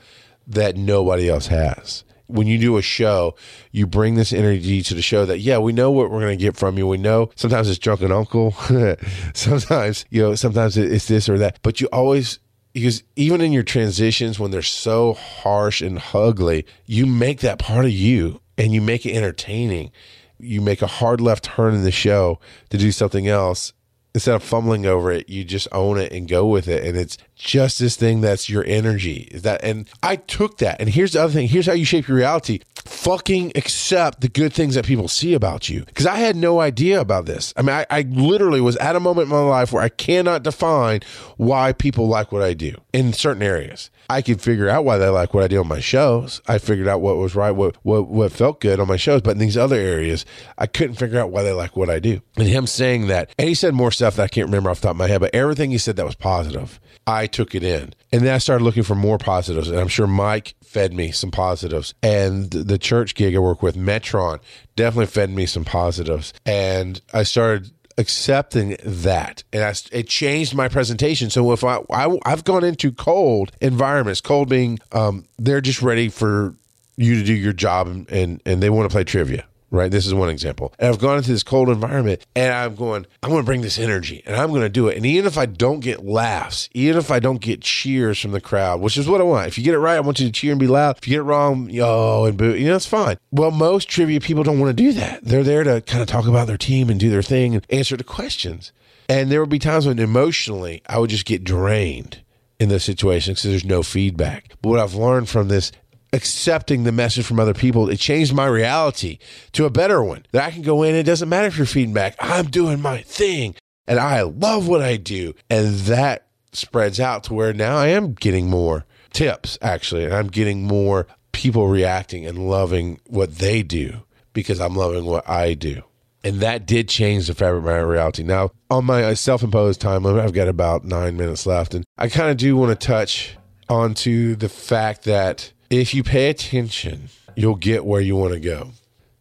that nobody else has. When you do a show, you bring this energy to the show that, yeah, we know what we're going to get from you. We know sometimes it's drunken uncle. sometimes, you know, sometimes it's this or that, but you always, because even in your transitions, when they're so harsh and ugly, you make that part of you and you make it entertaining. You make a hard left turn in the show to do something else instead of fumbling over it, you just own it and go with it. And it's just this thing that's your energy. Is that and I took that. And here's the other thing. Here's how you shape your reality. Fucking accept the good things that people see about you. Because I had no idea about this. I mean, I, I literally was at a moment in my life where I cannot define why people like what I do in certain areas. I could figure out why they like what I do on my shows. I figured out what was right, what what what felt good on my shows. But in these other areas, I couldn't figure out why they like what I do. And him saying that, and he said more stuff that I can't remember off the top of my head, but everything he said that was positive, I took it in. And then I started looking for more positives. And I'm sure Mike fed me some positives. And the church gig I work with, Metron, definitely fed me some positives. And I started accepting that. And I, it changed my presentation. So if I, I i've gone into cold environments cold being um they're just ready for you to do your job and and, and they want to play trivia right? This is one example. And i've gone into this cold environment and i'm going i'm going to bring this energy and i'm going to do it. And even if i don't get laughs even if i don't get cheers from the crowd which is what i want if you get it right i want you to cheer and be loud. If you get it wrong yo and boo you know it's fine. Well most trivia people don't want to do that. They're there to kind of talk about their team and do their thing and answer the questions. And there would be times when emotionally i would just get drained in those situations because there's no feedback. But what i've learned from this accepting the message from other people, it changed my reality to a better one. That I can go in, it doesn't matter if you're feedback, I'm doing my thing and I love what I do. And that spreads out to where now I am getting more tips, actually, and I'm getting more people reacting and loving what they do because I'm loving what I do. And that did change the fabric of my reality. Now, on my uh, self imposed time limit, I've got about nine minutes left. And I kind of do want to touch onto the fact that if you pay attention, you'll get where you want to go.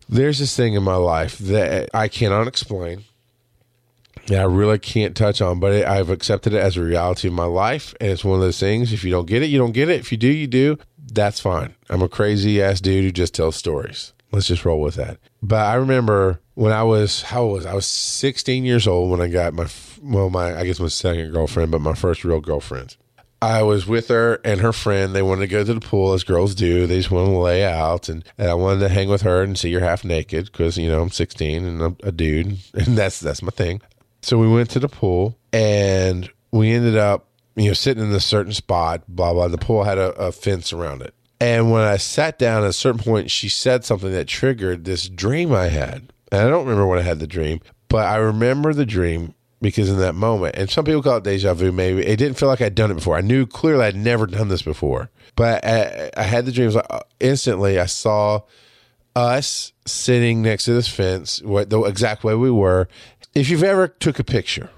There's this thing in my life that I cannot explain. And I really can't touch on, but I've accepted it as a reality of my life. And it's one of those things. If you don't get it, you don't get it. If you do, you do. That's fine. I'm a crazy ass dude who just tells stories. Let's just roll with that. But I remember when I was, how old was I? I was 16 years old when I got my, well, my, I guess my second girlfriend, but my first real girlfriend. I was with her and her friend. They wanted to go to the pool as girls do. They just want to lay out, and, and I wanted to hang with her and see her half naked because you know I'm 16 and I'm a dude, and that's that's my thing. So we went to the pool and we ended up you know sitting in a certain spot. Blah blah. The pool had a, a fence around it, and when I sat down at a certain point, she said something that triggered this dream I had. And I don't remember when I had the dream, but I remember the dream because in that moment, and some people call it deja vu, maybe it didn't feel like I'd done it before. I knew clearly I'd never done this before, but I, I had the dreams. Like, uh, instantly, I saw us sitting next to this fence, what the exact way we were. If you've ever took a picture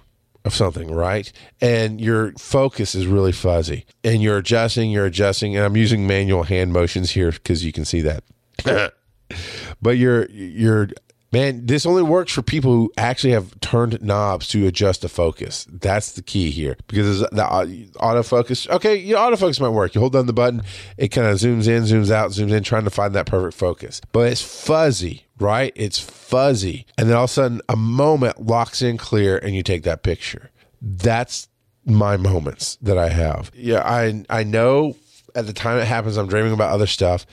of something, right, and your focus is really fuzzy, and you're adjusting, you're adjusting, and I'm using manual hand motions here because you can see that. but you're you're Man, this only works for people who actually have turned knobs to adjust the focus. That's the key here because the autofocus. Okay, your autofocus might work. You hold down the button, it kind of zooms in, zooms out, zooms in, trying to find that perfect focus. But it's fuzzy, right? It's fuzzy, and then all of a sudden, a moment locks in clear, and you take that picture. That's my moments that I have. Yeah, I I know at the time it happens, I'm dreaming about other stuff.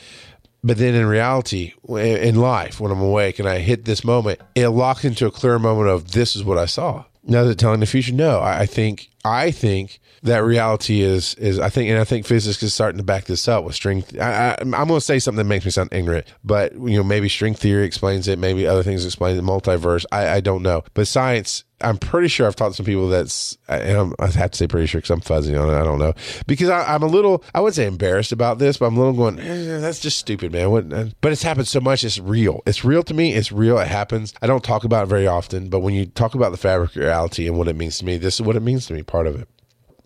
But then in reality, in life, when I'm awake and I hit this moment, it locks into a clear moment of this is what I saw. Now that telling the future, no, I think I think that reality is is I think and I think physics is starting to back this up with string. I, am going to say something that makes me sound ignorant, but you know maybe string theory explains it, maybe other things explain the multiverse. I, I don't know, but science I'm pretty sure I've talked to some people that's, I'm, I have to say pretty sure because I'm fuzzy on it. I don't know because I, am a little, I wouldn't say embarrassed about this, but I'm a little going, eh, that's just stupid, man. What, but it's happened so much. It's real. It's real to me. It's real. It happens. I don't talk about it very often, but when you talk about the fabric reality and what it means to me, this is what it means to me. Part of it.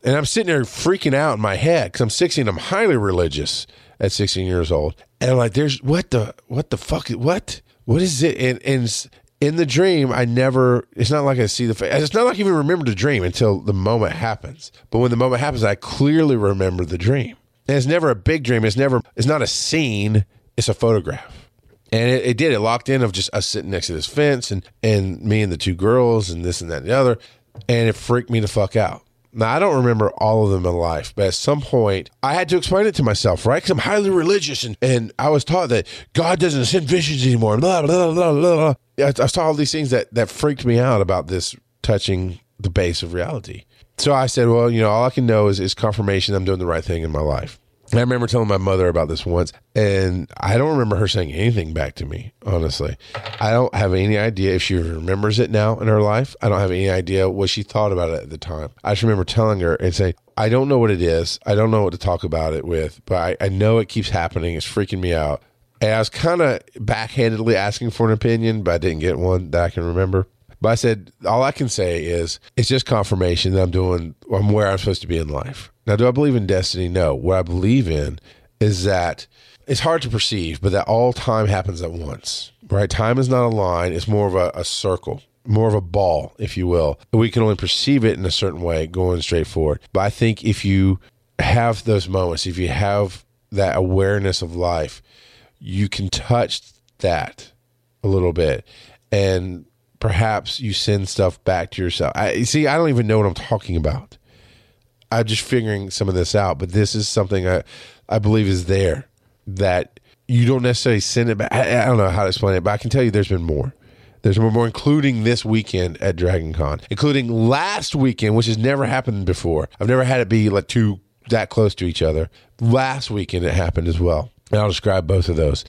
And I'm sitting there freaking out in my head because I'm 16. I'm highly religious at 16 years old, and I'm like, "There's what the what the fuck is what what is it?" And and in the dream, I never. It's not like I see the face. It's not like I even remember the dream until the moment happens. But when the moment happens, I clearly remember the dream. And it's never a big dream. It's never. It's not a scene. It's a photograph. And it, it did. It locked in of just us sitting next to this fence and and me and the two girls and this and that and the other, and it freaked me the fuck out. Now, I don't remember all of them in life, but at some point, I had to explain it to myself, right? Because I'm highly religious and, and I was taught that God doesn't send visions anymore. Blah, blah, blah, blah. I, I saw all these things that, that freaked me out about this touching the base of reality. So I said, well, you know, all I can know is, is confirmation I'm doing the right thing in my life. I remember telling my mother about this once, and I don't remember her saying anything back to me, honestly. I don't have any idea if she remembers it now in her life. I don't have any idea what she thought about it at the time. I just remember telling her and saying, I don't know what it is. I don't know what to talk about it with, but I, I know it keeps happening. It's freaking me out. And I was kind of backhandedly asking for an opinion, but I didn't get one that I can remember. But I said, all I can say is it's just confirmation that I'm doing, I'm where I'm supposed to be in life. Now, do I believe in destiny? No. What I believe in is that it's hard to perceive, but that all time happens at once, right? Time is not a line, it's more of a, a circle, more of a ball, if you will. We can only perceive it in a certain way going straight forward. But I think if you have those moments, if you have that awareness of life, you can touch that a little bit. And perhaps you send stuff back to yourself. I see. I don't even know what I'm talking about. I'm just figuring some of this out, but this is something I I believe is there that you don't necessarily send it back. I, I don't know how to explain it, but I can tell you there's been more. There's more, more, including this weekend at Dragon Con, including last weekend, which has never happened before. I've never had it be like two that close to each other. Last weekend it happened as well. And I'll describe both of those.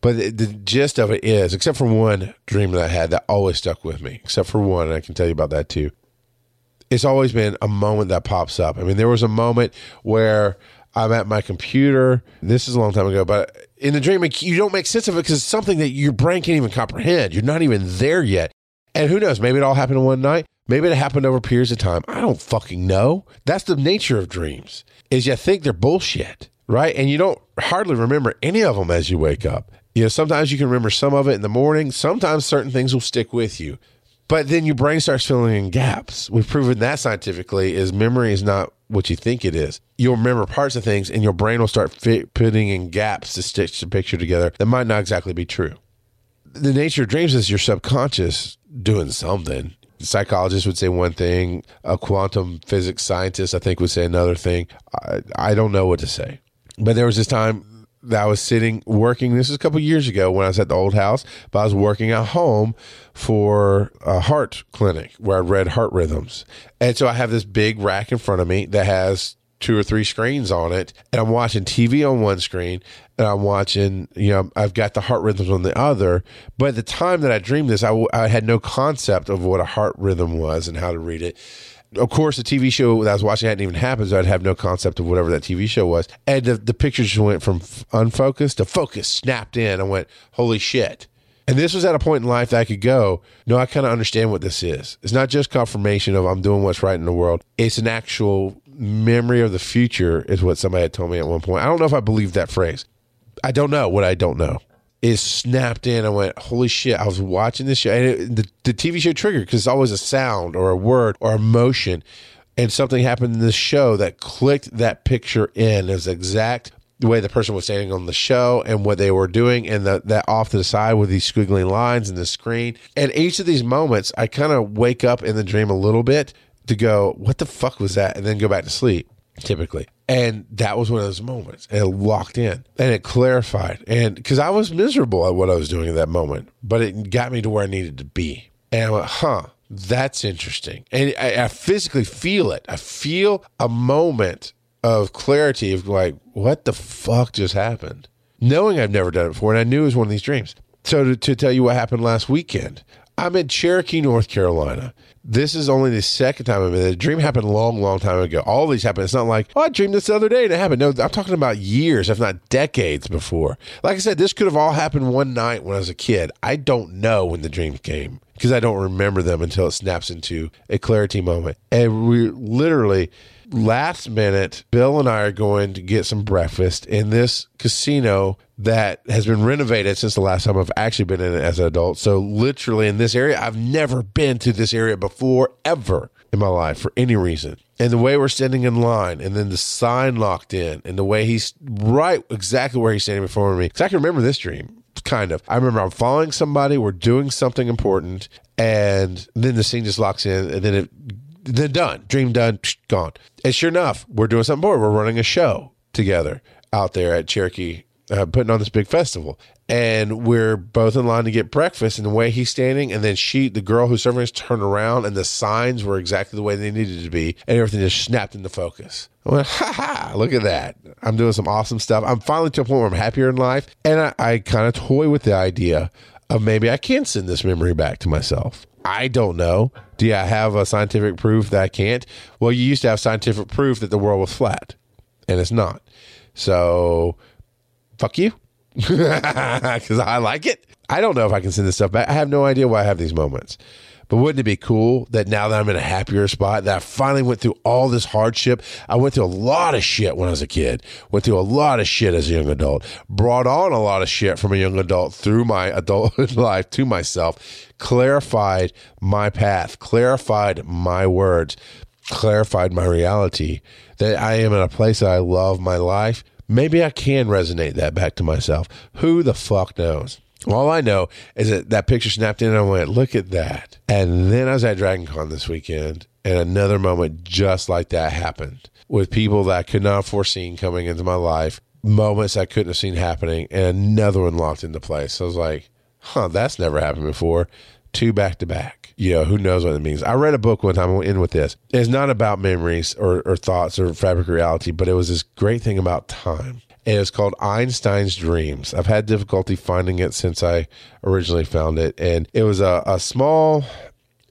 But the, the, gist of it is, except for one dream that I had that always stuck with me, except for one, and I can tell you about that too. It's always been a moment that pops up. I mean, there was a moment where I'm at my computer. This is a long time ago, but in the dream, you don't make sense of it because it's something that your brain can't even comprehend. You're not even there yet. And who knows? Maybe it all happened in one night. Maybe it happened over periods of time. I don't fucking know. That's the nature of dreams. Is you think they're bullshit, right? And you don't hardly remember any of them as you wake up. You know, sometimes you can remember some of it in the morning. Sometimes certain things will stick with you. But then your brain starts filling in gaps. We've proven that scientifically is memory is not what you think it is. You'll remember parts of things and your brain will start fit, putting in gaps to stitch the picture together that might not exactly be true. The nature of dreams is your subconscious doing something. Psychologists would say one thing, a quantum physics scientist, I think, would say another thing. I, I don't know what to say. But there was this time that I was sitting working. This is a couple years ago when I was at the old house, but I was working at home for a heart clinic where I read heart rhythms. And so I have this big rack in front of me that has two or three screens on it, and I'm watching TV on one screen, and I'm watching, you know, I've got the heart rhythms on the other. But at the time that I dreamed this, I, I had no concept of what a heart rhythm was and how to read it of course, the TV show that I was watching hadn't even happened, so I'd have no concept of whatever that TV show was. And the, the picture just went from unfocused to focus, snapped in. I went, holy shit. And this was at a point in life that I could go, no, I kind of understand what this is. It's not just confirmation of I'm doing what's right in the world. It's an actual memory of the future, is what somebody had told me at one point. I don't know if I believe that phrase. I don't know what I don't know is snapped in. I went, holy shit! I was watching this show, and it, the the TV show triggered because it's always a sound or a word or a motion, and something happened in this show that clicked that picture in. Was exact the way the person was standing on the show and what they were doing, and the, that off to the side with these squiggly lines in the screen. And each of these moments, I kind of wake up in the dream a little bit to go, what the fuck was that, and then go back to sleep typically. And that was one of those moments. And it locked in and it clarified. And because I was miserable at what I was doing at that moment, but it got me to where I needed to be. And I went, huh, that's interesting. And I, I physically feel it. I feel a moment of clarity of like, what the fuck just happened? Knowing I've never done it before. And I knew it was one of these dreams. So to, to tell you what happened last weekend, I'm in Cherokee, North Carolina. This is only the second time I'm in. The dream happened a long, long time ago. All these happened. It's not like, oh, I dreamed this the other day and it happened. No, I'm talking about years, if not decades before. Like I said, this could have all happened one night when I was a kid. I don't know when the dreams came because I don't remember them until it snaps into a clarity moment. And we literally last minute, Bill and I are going to get some breakfast in this casino that has been renovated since the last time I've actually been in it as an adult. So, literally in this area, I've never been to this area before, ever in my life for any reason. And the way we're standing in line, and then the sign locked in, and the way he's right exactly where he's standing before me. Because I can remember this dream kind of. I remember I'm following somebody, we're doing something important, and then the scene just locks in, and then it then done. Dream done, gone. And sure enough, we're doing something more. We're running a show together out there at Cherokee, uh, putting on this big festival. And we're both in line to get breakfast. And the way he's standing, and then she, the girl who's serving us, turned around, and the signs were exactly the way they needed to be. And everything just snapped into focus. I went, ha ha, look at that. I'm doing some awesome stuff. I'm finally to a point where I'm happier in life. And I, I kind of toy with the idea of maybe I can send this memory back to myself. I don't know. Do you have a scientific proof that I can't? Well, you used to have scientific proof that the world was flat, and it's not. So, fuck you, because I like it. I don't know if I can send this stuff back. I have no idea why I have these moments. But wouldn't it be cool that now that I'm in a happier spot, that I finally went through all this hardship? I went through a lot of shit when I was a kid, went through a lot of shit as a young adult, brought on a lot of shit from a young adult through my adult life to myself, clarified my path, clarified my words, clarified my reality, that I am in a place that I love my life. Maybe I can resonate that back to myself. Who the fuck knows? All I know is that that picture snapped in and I went, look at that. And then I was at Dragon Con this weekend and another moment just like that happened with people that I could not have foreseen coming into my life, moments I couldn't have seen happening, and another one locked into place. So I was like, huh, that's never happened before. Two back to back. You know, who knows what it means. I read a book one time, I went in with this. It's not about memories or, or thoughts or fabric reality, but it was this great thing about time and it's called Einstein's Dreams. I've had difficulty finding it since I originally found it, and it was a, a small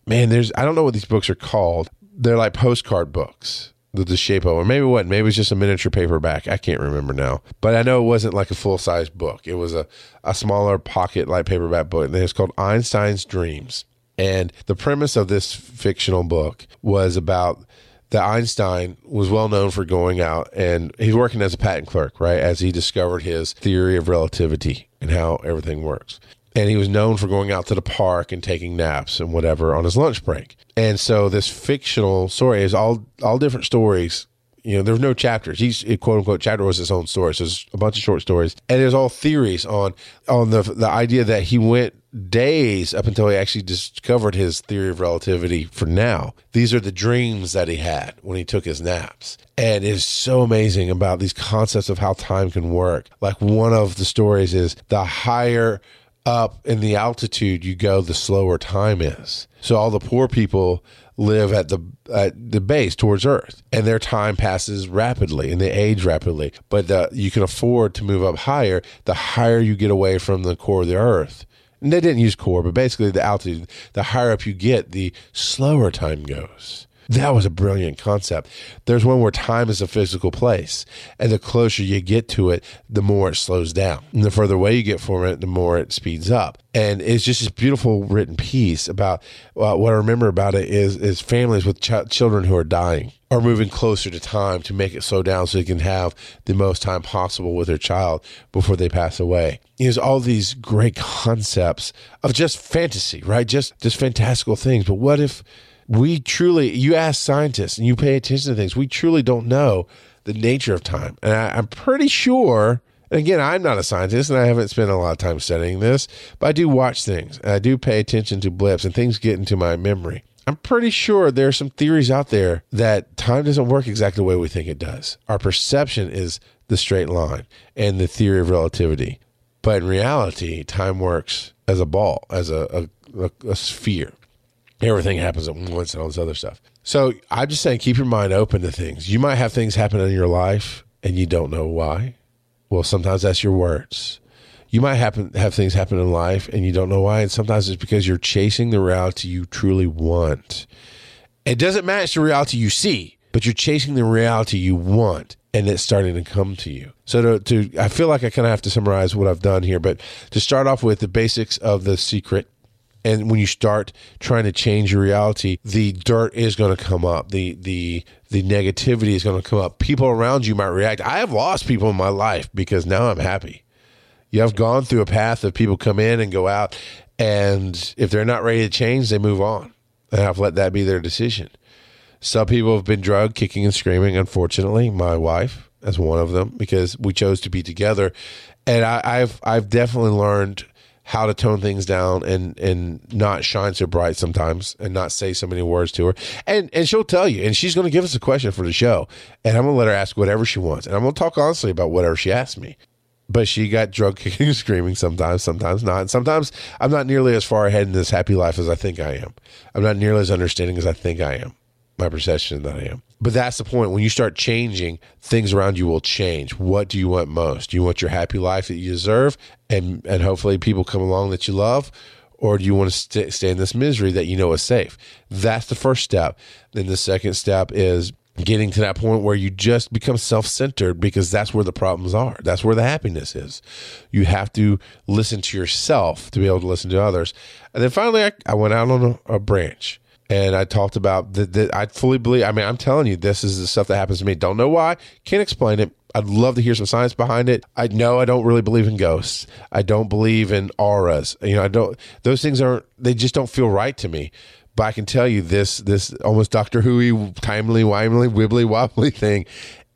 man. There's I don't know what these books are called. They're like postcard books the shape of, or maybe what? Maybe it was just a miniature paperback. I can't remember now, but I know it wasn't like a full size book. It was a a smaller pocket like paperback book, and it's called Einstein's Dreams. And the premise of this fictional book was about that Einstein was well known for going out and he's working as a patent clerk, right? As he discovered his theory of relativity and how everything works. And he was known for going out to the park and taking naps and whatever on his lunch break. And so this fictional story is all all different stories. You know, there's no chapters. Each eh, quote unquote chapter was his own story. So there's a bunch of short stories, and there's all theories on on the the idea that he went days up until he actually discovered his theory of relativity for now. These are the dreams that he had when he took his naps. And it's so amazing about these concepts of how time can work. Like one of the stories is the higher up in the altitude you go, the slower time is. So all the poor people live at the at the base towards Earth, and their time passes rapidly and they age rapidly. But the, you can afford to move up higher the higher you get away from the core of the Earth and they didn't use core, but basically the altitude, the higher up you get, the slower time goes. That was a brilliant concept. There's one where time is a physical place, and the closer you get to it, the more it slows down. And the further away you get from it, the more it speeds up. And it's just this beautiful written piece about uh, what I remember about it is is families with ch- children who are dying are moving closer to time to make it slow down so they can have the most time possible with their child before they pass away. There's all these great concepts of just fantasy, right? Just just fantastical things. But what if we truly you ask scientists and you pay attention to things, we truly don't know the nature of time. And I, I'm pretty sure and again, I'm not a scientist and I haven't spent a lot of time studying this, but I do watch things and I do pay attention to blips and things get into my memory. I'm pretty sure there are some theories out there that time doesn't work exactly the way we think it does. Our perception is the straight line and the theory of relativity. But in reality, time works as a ball, as a, a, a sphere. Everything happens at once and all this other stuff. So I'm just saying, keep your mind open to things. You might have things happen in your life and you don't know why. Well, sometimes that's your words. you might happen have things happen in life and you don't know why. And sometimes it's because you're chasing the reality you truly want. It doesn't match the reality you see, but you're chasing the reality you want and it's starting to come to you. So to, to I feel like I kind of have to summarize what I've done here, but to start off with the basics of the secret and when you start trying to change your reality the dirt is going to come up. The the the negativity is going to come up. People around you might react. I have lost people in my life because now i'm happy. You have gone through a path of people come in and go out and if they're not ready to change they move on. And i've let that be their decision. Some people have been drugged kicking and screaming unfortunately my wife as one of them because we chose to be together. And I, i've i've definitely learned how to tone things down and and not shine so bright sometimes and not say so many words to her. And and she'll tell you and she's going to give us a question for the show and I'm going to let her ask whatever she wants. And I'm going to talk honestly about whatever she asks me. But she got drug kicking and screaming sometimes, sometimes not. And sometimes I'm not nearly as far ahead in this happy life as I think I am. I'm not nearly as understanding as I think I am. My perception that I am. But that's the point. When you start changing, things around you will change. What do you want most? Do you want your happy life that you deserve, and and hopefully people come along that you love, or do you want to st- stay in this misery that you know is safe? That's the first step. Then the second step is getting to that point where you just become self-centered because that's where the problems are. That's where the happiness is. You have to listen to yourself to be able to listen to others. And then finally, I, I went out on a, a branch and I talked about that. I fully believe. I mean, I'm telling you, this is the stuff that happens to me. Don't know why. Can't explain it. I'd love to hear some science behind it. I know I don't really believe in ghosts. I don't believe in auras. You know, I don't. Those things aren't. They just don't feel right to me. But I can tell you this. This almost Doctor Who timey, wimey, wibbly wobbly thing.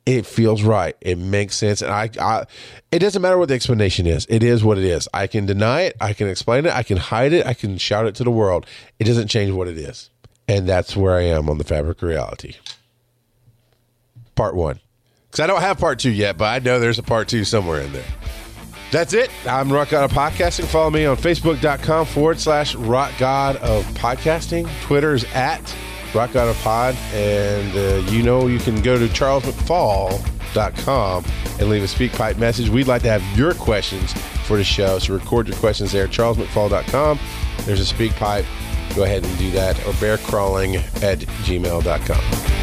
It feels right. It makes sense, and I, I, it doesn't matter what the explanation is. It is what it is. I can deny it. I can explain it. I can hide it. I can shout it to the world. It doesn't change what it is. And that's where I am on the fabric of reality. Part one. Because I don't have part two yet, but I know there's a part two somewhere in there. That's it. I'm Rock God of Podcasting. Follow me on Facebook.com forward slash Rock God of Podcasting. Twitter's at Rock God of Pod. And uh, you know you can go to charlesmcfall.com and leave a SpeakPipe message. We'd like to have your questions for the show. So record your questions there. charlesmcfall.com. There's a SpeakPipe go ahead and do that or bear crawling at gmail.com.